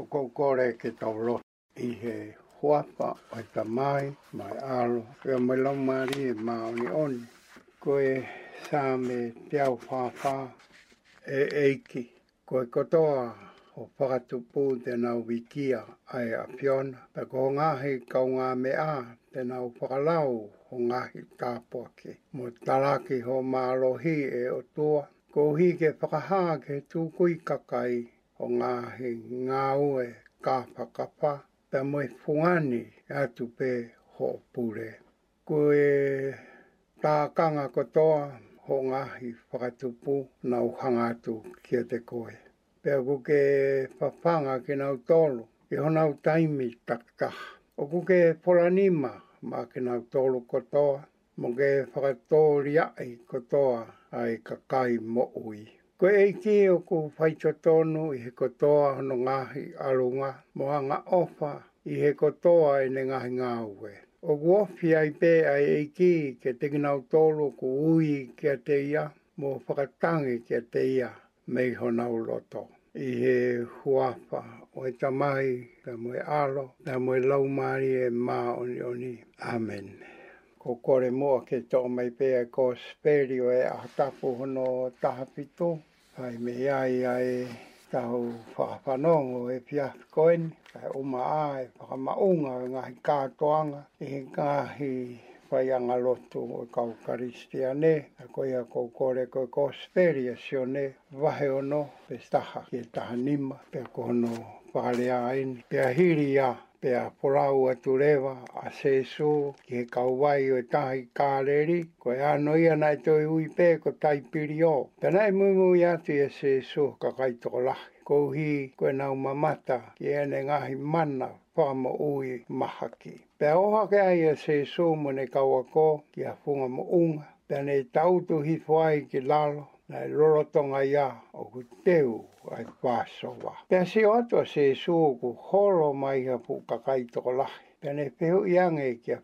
O kou kore ke tau lot i he huapa o i ta mai, mai alo. Kia mai lau mari e maoni oni. Ko e sā me piau whāwhā e eiki. Koe kotoa o whakatupu te nau wikia ai a piona. Pa ko ngāhi kau ngā mea te nau whakalau o ngāhi tāpua ke. Mo taraki ho mālohi e o tua ko hi ke whakaha ke kaka i o ngā he ngā ka whakapa pe moe fuani atu pe ho pure. Ko e tākanga kotoa ho ngā hi whakatupu na uhanga atu kia te koe. pe ko ke whapanga ki nau tolu i honau taimi taktaha. O ko ke poranima ma ki nau tolu kotoa mo ge whakatoria i kotoa ai ka kai mo ui. Ko e ki o ko whaicho tonu i he kotoa hono ngahi alunga mo hanga ofa i he kotoa i ne ngahi ngā ue. O guofi ai pē ai e ki ke tinginau tolu ko ui ki a te ia mo whakatangi ki a te ia mei honau roto. I he huapa o e tamahi ka moe alo ka moe laumari e mā oni oni. Amen ko kore moa ke tō mai pē ko spērio e ahatapu hono tahapito. Pai me ai ai e tau o e pia koen. Pai uma a e whakamaunga ngahi kātoanga. E ngahi whai anga lotu o kau karistia ne. A koi a kou kore koe ko spērio si o ne vahe ono pe staha ki e taha nima. Pia kono whalea eni. Pia hiri a pea porau atu rewa a seso ki he kauwai o e tahi kāreri ko e anō ia nai toi ui pē ko tai piri o. Pena e mui mui atu e so ka kai toko lahi. Kouhi ko e nau mamata ki ene ne ngahi mana whaama ui mahaki. Pea oha ke ai e seso mune kauako ki a funga mo unga. Pena e tautu hi whai ki lalo na loro tonga ia o ku teu ai pasowa. Pea si oato a se su ku horo mai ha pu kakai toko lahi. Pea ne peo iange ki a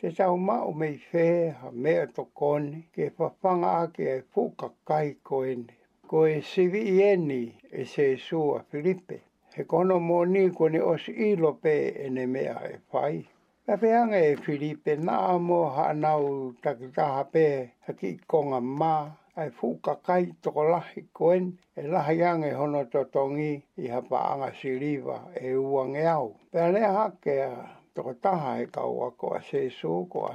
te tau mao mei fe ha mea to kone, ke papanga a ke ai pu kakai ko ene. Ko e sivi ieni e se su a Filipe, he kono mo ni ko ne os ilo pe ene mea e pai. Pea peange e Filipe na amo ha nau takitaha pe ha ki konga ai fuka kai toko lahi koen e lahi ange hono to tongi i hapa anga siriva e uang e au. Pea lea hake a toko taha e kaua ko se sesu ko a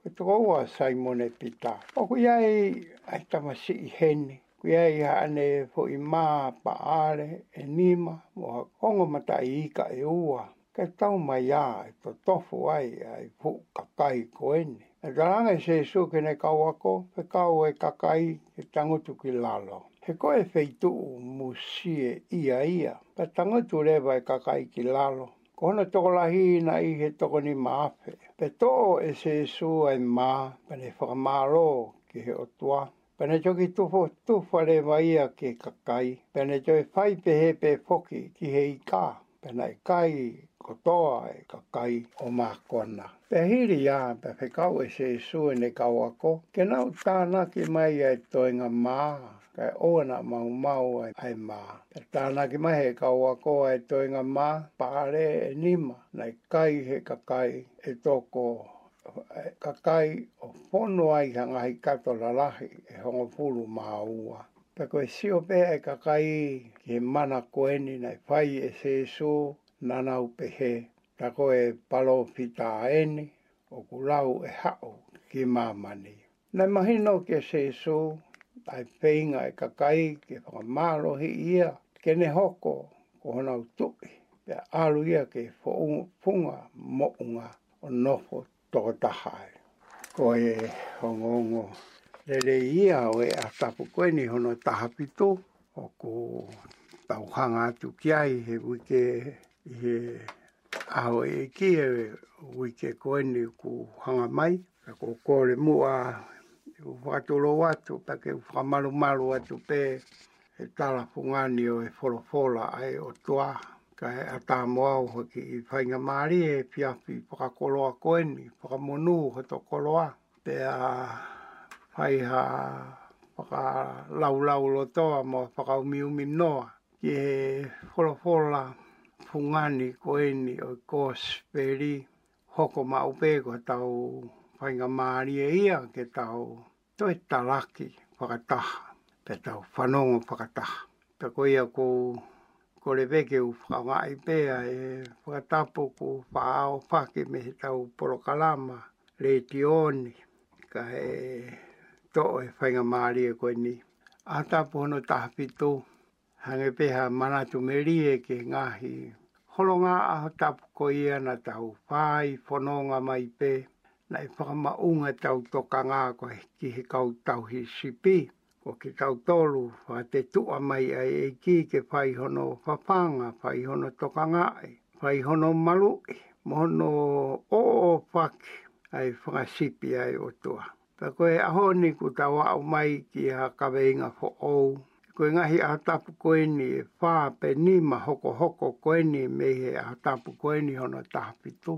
ke toko ua saimone pita. O kuiai ai tamasi hen heni. Kuia i hane fo i maa pa are e nima mo ha kongo mata i ka e ua. ka tau mai ya e to tofu ai ai fuka kai koeni. E taranga e seso ke ne kawako, pe kau e kakai e tangutu ki lalo. He koe feitu u musi ia ia, pe tangutu lewa e kakai ki lalo. Kona toko lahi na i he toko ni maafe. Pe to e seso e ma, pe ne whakamaro ki he otua. Pe ne toki tufo tufa lewa ia ke kakai, pe ne toki whaipe he pe foki ki he ika. Pe ne kai whakakotoa e ka kai o mākona. Pe hiri ia, pe pe kau e se su e ne kau ako, ke nau tāna ki mai e toinga mā, kai oana mau mau e ai mā. Pe tāna ki mai he kau ako e toinga mā, pāre e nima, nei kai he ka kai e toko e ka kai o pono ai ha ngahi kato la lahi e hongo pulu maa Pe koe sio pe e ka kai ki mana koeni nei whai e se su nanau pehe. Tako e palo pita ene, o kulau e hao ki mamani. Nei mahino ke se so, ai peinga e kakai ke whakamalo he ia, ke ne hoko ko honau tuki, pe alu ia ke whunga moonga o nofo toko tahae. Ko e hongongo, lele ia o e a koe ni hono tahapitu o ko tauhanga atu kiai he wike he aho e ki e ke koeni ku hanga mai, ka e ko kore mua u e whakatolo watu, pa ke u whamaru maru watu pe e tala pungani o e wholofola ai o toa, ka e ata moa u hoki i whainga maari e piapi whakakoloa koeni, whakamonu ho to koloa, pe a whaiha whaka laulau lotoa mo whakaumiumi noa, ki e wholofola, fungani ko eni o ko speri hoko ma upe ko tau whainga maari e ia ke tau toi talaki whakataha pe tau whanongo whakataha. Pe ko ia ko ko le veke u whakawai pea e whakatapo ko whaao whake me he tau porokalama le tioni ka he to e whainga maari e koe ni. A tapo hono tahapito hange peha manatu me rie ke ngahi holonga a tapu ko ia na tau whai whanonga mai pe na i whakamaunga tau toka ngā koe ki he kau tau hi sipi ko ki tau tolu wha te tua mai ai e ki ke whai hono whapanga whai hono toka ngā e whai hono malu e mono o o whaki ai whakasipi ai o tua Pa koe aho ni ku tau au mai ki a kaweinga fo ou koe ngahi a tapu koe ni e whā pe hoko hoko koe ni me he a tapu koe ni hono tāpitu.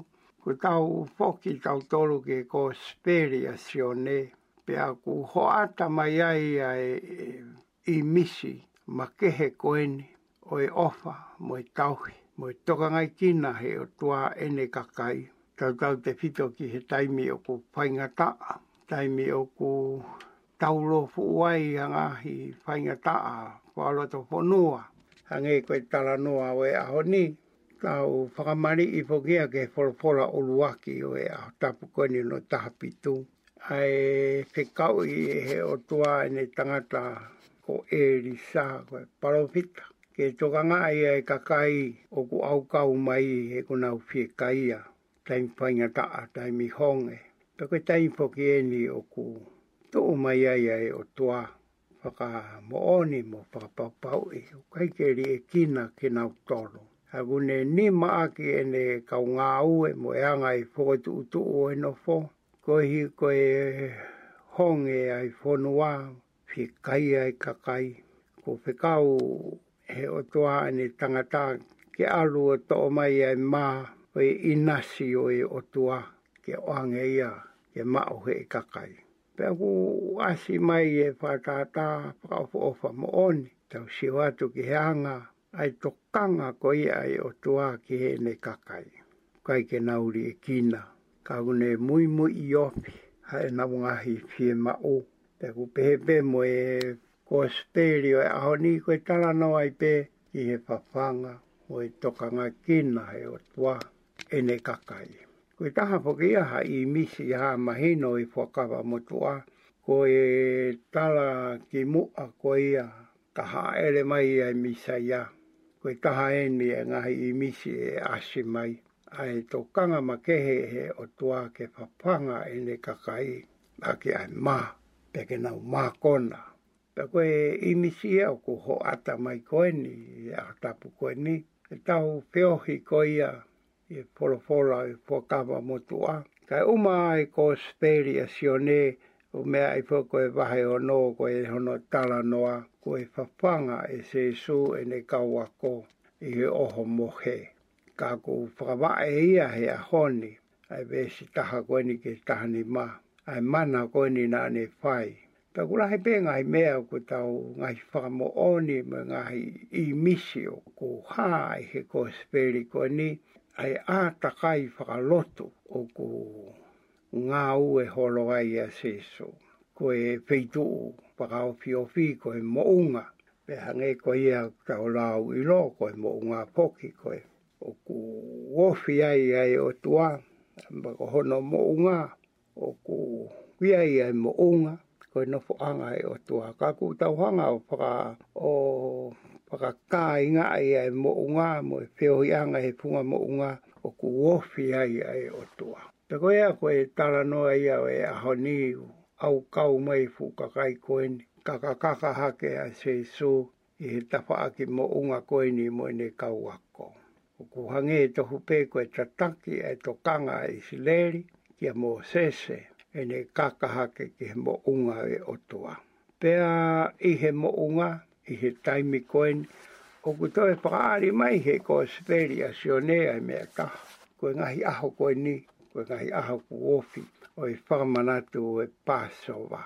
Ko tau whoki tau tolu ke ko speria si o ne. Pe a ku ho ata mai ai a i misi ma kehe koe ni o e ofa mo i tauhi. Mo i toka ngai kina he o tua ene kakai. Tau tau te fito ki he taimi o ku whaingata, taimi o ku taulo fu wai nga hi fainga ta a palo to fo noa hange ko tala noa we a honi tau whakamari i pokea ke wholopora o luaki o e aho tapu koni no tahapitu. Ai te kau i he o tua ne tangata ko e ri sā koe paropita. Ke tokanga ai e kakai o ku au kau mai he kuna u fie kaia. Taimi whaingata a taimi honge. Pe koe taimi poki ni o ku to mai ai ai o toa whaka mooni mo papapau i e o kaikeri e kina ki nau tolo. A gune ni maaki e ne kau ngā ue mo e anga i tu utu o e nofo. Ko hi ko e honge ai whonua whi kai ai kakai. Ko whekau he o toa ane tangata ke alu o to mai ai maa o e inasi o e o toa ke oange ia ke mao he e kakai pe ku asi mai e whakata whakafo o whamooni. Tau siu atu ki heanga, ai tokanga ko ia ai o tua ki he ne kakai. Kai ke nauri e kina, ka une mui mui i opi, hae na wangahi fie ma o. Te ku pehepe mo e ko speri o e ni koe tala nau ai pe ki he papanga, o e tokanga kina he o tua e ne kakai ko taha poke ia i misi ha mahino i whakawa motua ko tala ki mua ko ia ka ha ere mai i ai misa ia ko taha eni e ngahi i misi e ashi mai ai tō kanga ma kehe he o tua ke papanga e ne kakai a ke ai mā peke nau mā kona pe koe i misi ia ko ho ata mai ni, ata a tapu koeni e tau peohi koe ia e porofora e pokava motua. ka uma ai ko speri e sione o mea i whoko e wahe o no ko e hono tala noa ko e whawhanga e se su e ne kauako i he oho mohe. Ka ko whakawa e ia he a honi ai be si ko koeni ke ni ma ai mana koeni na ni fai Ta kula he pe ngai mea ko tau ngai mo oni me ngai i misio ko hai he ko speri ni ai a takai whakaloto o ko ngā ue holo ai a seso. Ko e peitu o whakaopi o fi, ko e mounga. Pe hange ko ia tau lau i lo, ko e mounga poki, ko e o ku ofi ai ai o tua, mba ko hono mounga, o ku wia ai ai mounga, ko e nofo anga ai e o tua. Ka ku tau hanga o whaka o waka kaa ai ai mo unga mo e peo ianga he punga mo unga o ku ofi ai ai o tua. Te koe a koe tala noa ia o e ahoni au kau mai fu kakai koe ni. Kaka kaka hake a se su i he tapa aki mo unga koe ni mo ne kau ako. O ku hange e tohu pe koe tataki e to kanga i sileri ki a mo sese e ne kaka hake ki he mo unga e o tua. Pea i he mo'unga, i he taimi koen. O ku e praari mai he ko speri a sionea i e mea ka. Koe ngahi aho koe ni, koe ngahi aho ku ofi. O e whamanatu o e pāsova.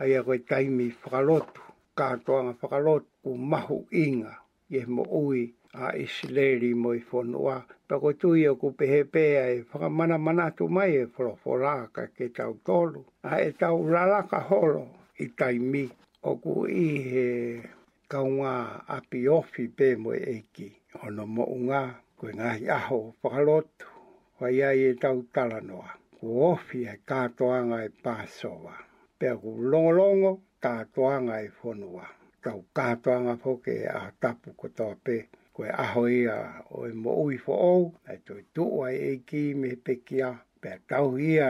Ai a koe taimi whakalotu, kātoanga whakalotu ku mahu inga. Ie mo ui a isleri mo i whonua. Pako tui o ku pehepea e whakamana manatu mai e ka ke tau tolu. A e tau lalaka holo i taimi. O ku i he ka unga api ofi pe mo eiki. Hono mo unga koe ngahi aho whakalotu. Whai ai e tau talanoa. Ko ofi e kātoanga e pāsoa. Pea ku longolongo kātoanga e whonua. Tau kātoanga poke a tapu kotoa pe. Koe aho ia o e mo ui fo ou. E toi tuwa e eiki me pekia. Pea tau ia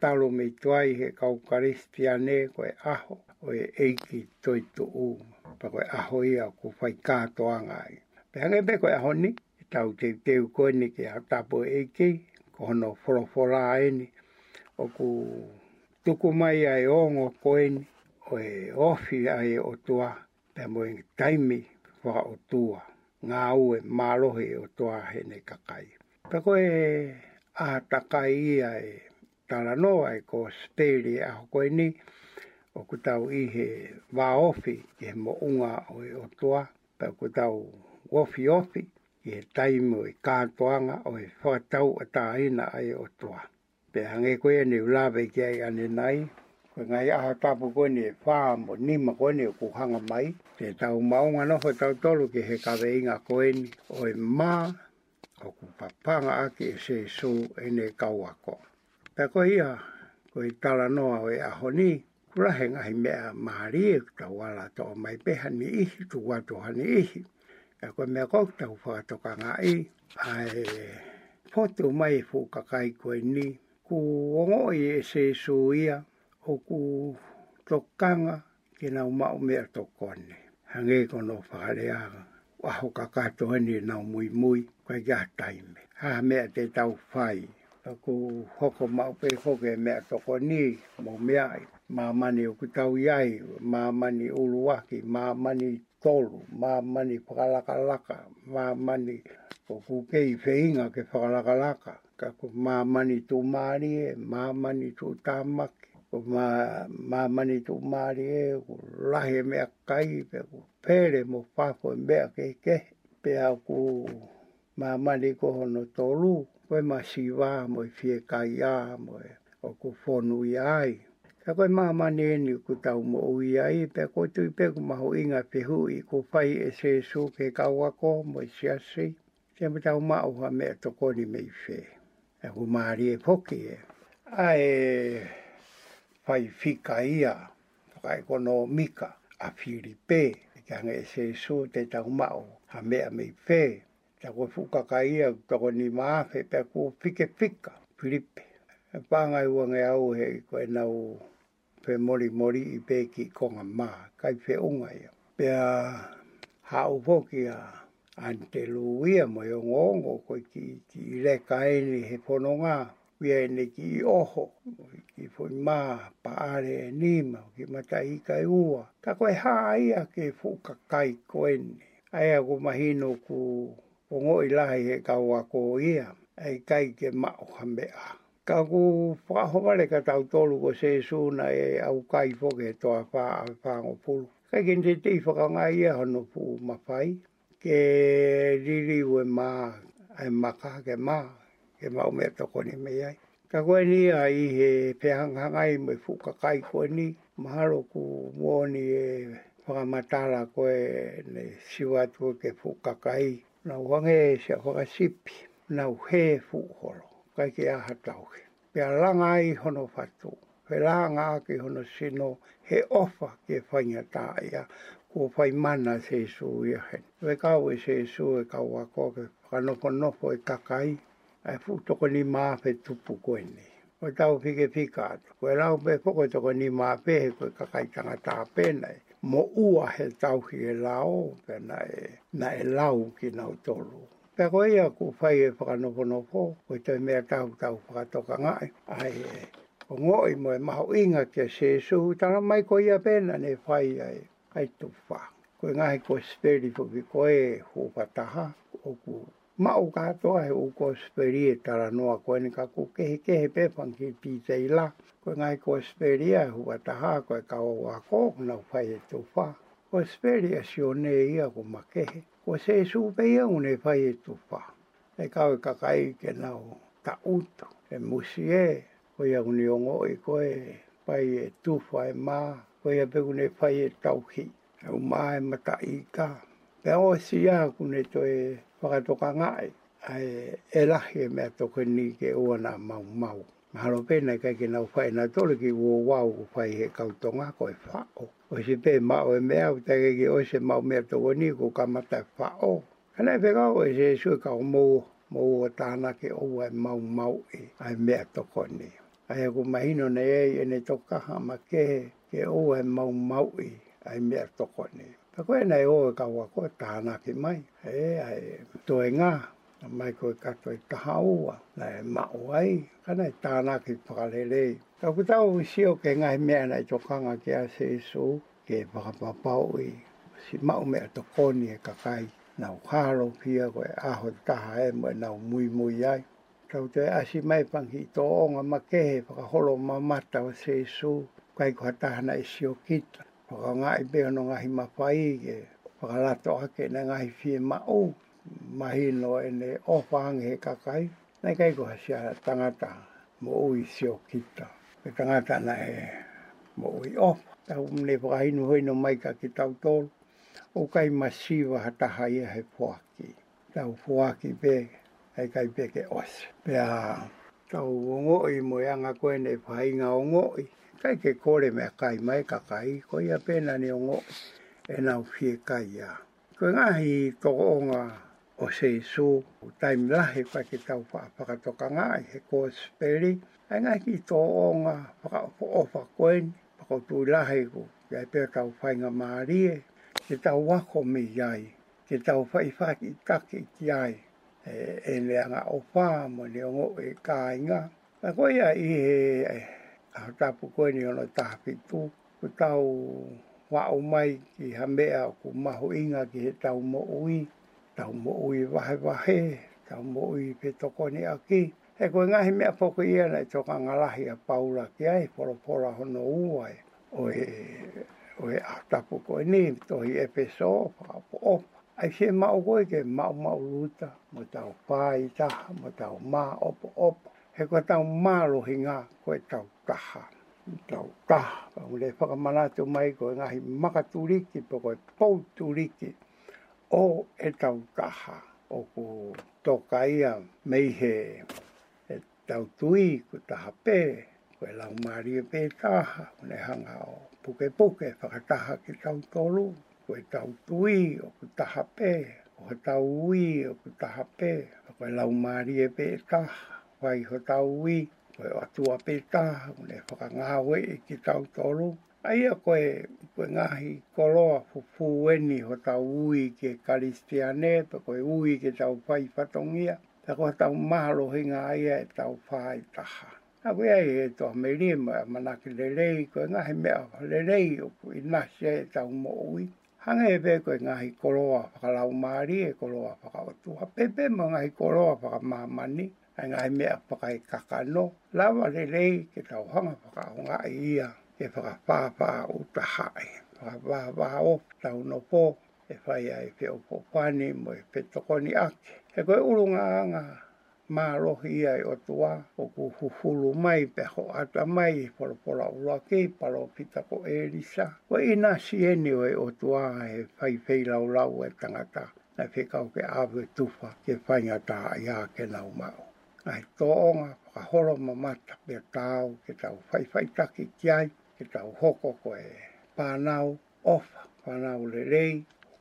talo me tuai he kaukaristia ne koe aho. Oe eiki toi tuu pe koe aho ia ko whai kātoanga i. Pe hange pe koe aho ni, i tau te teu koe ni ke a tapo eike, ko hono wholofora ae ni, o ku tuku mai ai ongo koe ni, o e ofi ai o tua, pe moe taimi wha o tua, ngā ue mālohe o tua he ne kakai. Pe koe a takai ia e, Tāra e ko spēri a hoko ni, o ku tau i he wā ofi i he mounga o e otoa, pa ku tau wofi ofi i he taimu i kātoanga o e whātau a tāina a e otoa. Pe hange koe ni ulawe ki ai ane nai, ko ngai aha tapu koe ni whā mo nima koe ni ku hanga mai, te tau maunga noho tau tolu ki he kawe inga koe ni o e mā o ku papanga aki e se sū e ne kauako. Pe ko ia, ko i tala noa o e aho ni, kura he ngahi mea maari e kuta wala to mai peha ni ihi tu watu hani ihi. E koe mea kou kuta ufaka ngā i. Ai, pōtu mai fu e kakai koe ni. Ku ongo i e se su ia o ku tokanga ki nau mau mea tokone. Hange kono whakareaga. Waho kakato ni nau mui mui koe kia taime. Ha mea te tau whai. Ku hoko mau pe hoke mea tokone mo mea ia mamani o kutau iai, mamani uluaki, mamani tolu, mamani whakalakalaka, mamani o kukei whainga ke whakalakalaka. Kako mamani tu maari e, mamani tu tamaki, o ma, mamani tu maari e, o lahe mea kai, pe o pere mo whako e mea ke ke, pe au ku mamani ko hono tolu, koe ma siwa mo i fie kai a mo e, o ku fonu iai. Pe koe maa mani eni ku tau mo ui ai, pe koe tui pe ku maho inga pe hui, ko whai e se su ke kawako mo i siasi, se me tau maa uha me a tokoni me i whē. E ku maari e poki e. Ae whai fika ia, toka e kono mika, a Filipe, e ki hanga e se su te tau maa uha me a me i whē. Ta koe fukaka ia, tokoni maa fe, pe ku fike fika, Filipe. E pāngai ua nge au he i koe nau pe mori mori i pe ki konga mā, kai pe unga ia. Pe a ah, hau poki a ah, ante luia mo yo ngongo koi ki, ki re kaeni he pono ngā, wia ene ki i oho, ki fui mā, paare e nima, ki mata i kai ua. Ka koe hā ia ke fuka kai koeni. Aia ku mahino ku pongo i lahi he kaua ko ia, ai kai ke mao hambea ka ku whaho vale ka tau tolu ko se suna e au kai foke toa wha a whango pulu. Ka ken te tei whakanga ia hono pu mawhai, ke riri ue ma, ai maka ke ma, ke mau mea toko ni me ai. Ka koe ni a i he pehanghanga i mui ka kai koe ni, mahalo ku mwoni e whakamatara koe ne siwatua ke ka kai. Nau hange e se whakasipi, nau he fukoro kai ki aha tauke. Pea langa i hono fatu, pe langa ki hono sino, he ofa ke e whainga tāia, kua whai mana se su i ahen. Ve kau e se su e kau a koke, whanoko nofo e kakai, ai fu toko ni maape tupu koe ni. Koe tau pike pika atu, koe lau pe poko toko ni maape he koe kakai tangata apenei. Mo ua he tauhi ki e lau, pe na e, na e ki nau tolu. Pero ei a ku fai e whakanopo nopo, koe te mea tau tau whakatoka ngai. Ai e, o ngoi mo e maho inga ke se su, tana mai ko ia pena ne fai ai, ai tu wha. Koe ngai ko speri po vi koe e hupataha, o ku mao katoa e u ko speri e tara noa koe ni kaku kehe kehe pepan ki pita i la. Koe ngai ko e speri e hupataha koe kawa wako na fai tu wha. Ko speri e si o ne ia ku makehe ko se su pe ia une fai e tupa. E kau e kakai ke nao ta uto. E musie e, ko ia une ongo i ko e fai e tupa e ma, ko ia pe une fai e tauki. E u ma e mata i ka. Pe o si a kune to e whakatoka ngai. E lahi e mea toko ni ke oana mau mau. Mahalo pēne kai ki nau whae na tole ki uo wau ku whae he kautonga ko e whao. O si pē mao e mea u tege ki o se mao mea to wani ku kamata e whao. Kana e whega o e se sui kau mou mou o tāna ke oua e mau mau e ai e mea to kone. Ai e ku mahino nei ei e ne to kaha ma ke ke oua e mau mau e ai e mea to kone. Pa koe nei o e kau a koe tāna ke mai. E ai to e ngā mai ko e kato e taha ua, na e mao ai, kana e tāna ki pakalelei. Ka tau usi o ke ngai mea na i tokanga ki a se isu, ke e pakapapau i, si mao mea tokoni e kakai, na u kāro pia ko e aho taha e mo e na u mui mui ai. Tau te e asi mai pangi hi tō onga ma kehe pakaholo ma mata o se isu, kai kua na i si o kita. Paka ngai beono ngahi mapai ke, pakalato ake na ngahi fie mao mahino e ne ohwangi he kakai. Nei kai koha sia tangata mo ui sio kita. Pe tangata na e mo ui oh. Ta hum ne whakahinu hoi no maika ki tau tolu. O kai masiwa ha taha ia he puaki. Tau puaki pe hei kai peke os. Pe a tau o ngoi mo e anga koe ne whainga o ngoi. Kai ke kore mea kai mai kakai ko a pena ni o ngoi. E nau fie kai ia. Koe ngahi toko o ngoi o se su o taimi he kwa ki tau whakatoka ngai he ko speri e ngai ki tō o ngā whakaopo o whakoen pako tui lahi ku ki ai u tau whainga maarie ki tau wako mi yai ki tau whaifaki taki ki ai e, e leanga o whā mo ni o ngō e kāinga a koe ia i he e, a tapu koe ni ono tāpi tū ku tau o mai ki hamea ku maho inga ki he tau mo ui tau mo ui wahe wahe, tau mo ui pe ni aki. He koe ngahi mea poko ia nei toka ngalahi a paula ki ai, poro pora hono uai. Oe, oe atapu koe ni, tohi e so, papo op. Ai se mao koe ke mao mao ruta, mo tau pai taha, mo tau maa opo opo. He koe tau maa lohi ngā, koe tau taha. Tau taha, pa ule whakamanatu mai koe ngahi makaturiki, po koe pouturiki o e tau kaha o ku toka ia mei he e tau tui ku taha pē, koe lau maari e pē kaha, kone hanga o puke puke, whakataha ki tau tolu, koe tau tui o ku taha pē, o he tau ui o ku taha pē, koe lau maari e pē kaha, koe i ho tau ui, koe atua pē kaha, kone whakangawe e ki tau tolu, Aia koe koe ngahi koloa pupu weni ho tau ui ke karistiane, pe koe ui ke tau pai patongia, ta koe tau mahalo hinga aia e tau pai taha. A koe ai e toa me rima, manaki lelei, koe ngahi mea lelei o koe nasia e tau mo ui. Hanga e pe koe ngahi koloa whakalau maari e koloa whakautu pepe mo ngahi koloa whakamamani, a ngahi mea whakai kakano, lawa lelei ke tau hanga whakaunga ia e whakapāpā o ta hae. Whakapāpā o tau no pō, e whai ai pe o pōpani mo e pe tokoni ake. E koe urunga anga mā rohi ia i otua o ku huhulu mai pe ho ata mai i poropora ula ke i paro pita ko e risa. Koe i nā sieni o e otua e whai pei lau lau e tangata na pe kau ke awe tupa ke whainga tā i ake nau mao. Ai tōonga whakahoro mamata pe tāu ke tau whai whai taki ki ai ki tau hoko ko e pānau ofa, pānau lelei,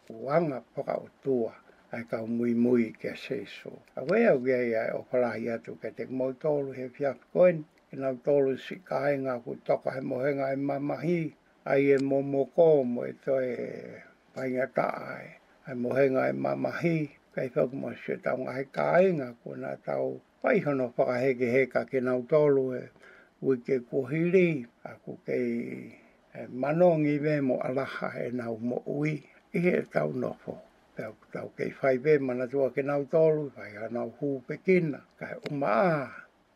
kuanga paka o tua, ai kau mui mui ke seiso. A wea uge ia o parahi atu ke te moi tolu he fiak koen, ki nau tolu si kāinga ku toka he mohenga e mamahi, ai e momoko mo e toi painga taa e, ai mohenga e mamahi, kai whaku mo se tau ngahe kāinga ku nā tau paihono paka heke heka ki nau tolu e, ui ke kuhiri, a ku ke e, manongi ve mo alaha e nau mo ui, i he e tau nofo. Tau, tau kei whai ve mana tua ke nau tolu, whai na nau hū pe kina, kai o maa,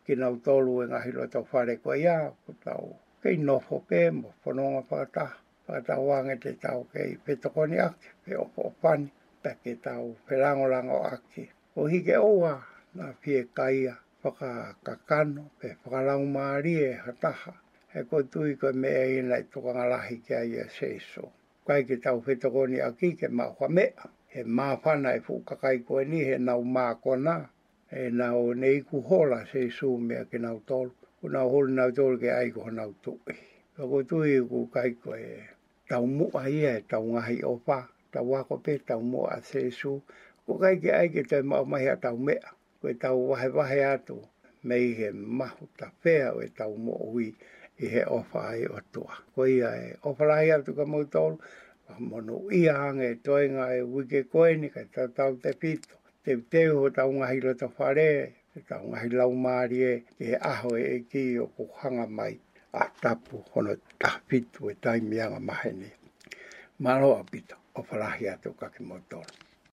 ke nau tolu e ngahi lo tau whare koe ia, ku tau kei nofo ke mo whanonga pata, wa wange te tau kei petokoni ake, pe opo opani, pe ke tau pelangolango ake. O hige oa, na pie kaia, whaka kakano, pe whakarau maari e hataha, e ko tui ko mea e i nei tuka ngalahi ki a ia seiso. Kai ki tau whetakoni a ki ke mau mea, he māwhana e whukakai koe ni he nau mākona, e nau nei ku hola seiso mea ki nau tolu, ku nau holi nau tolu ke aiko nau tui. E ko tui ko kai koe tau mua ia e tau ngahi opa, tau wako pe tau mua a seiso, ko kai ki aike te mau mahi a tau mea koe tau wahe wahe atu, mei he mahu tawhea o e tau mo ui i he ofa ai o tua. Koe ia e ofa lahi atu ka mou tolu, a mono ia hanga e toenga e wike koe ni ka tau te pito. Te teu ho tau ngahi lo ta whare, te tau ngahi lau maari e, e aho e ki o kuhanga mai a tapu hono pito e taimianga mahenia. Maroa pito, ofa lahi atu ka ke mou tolu.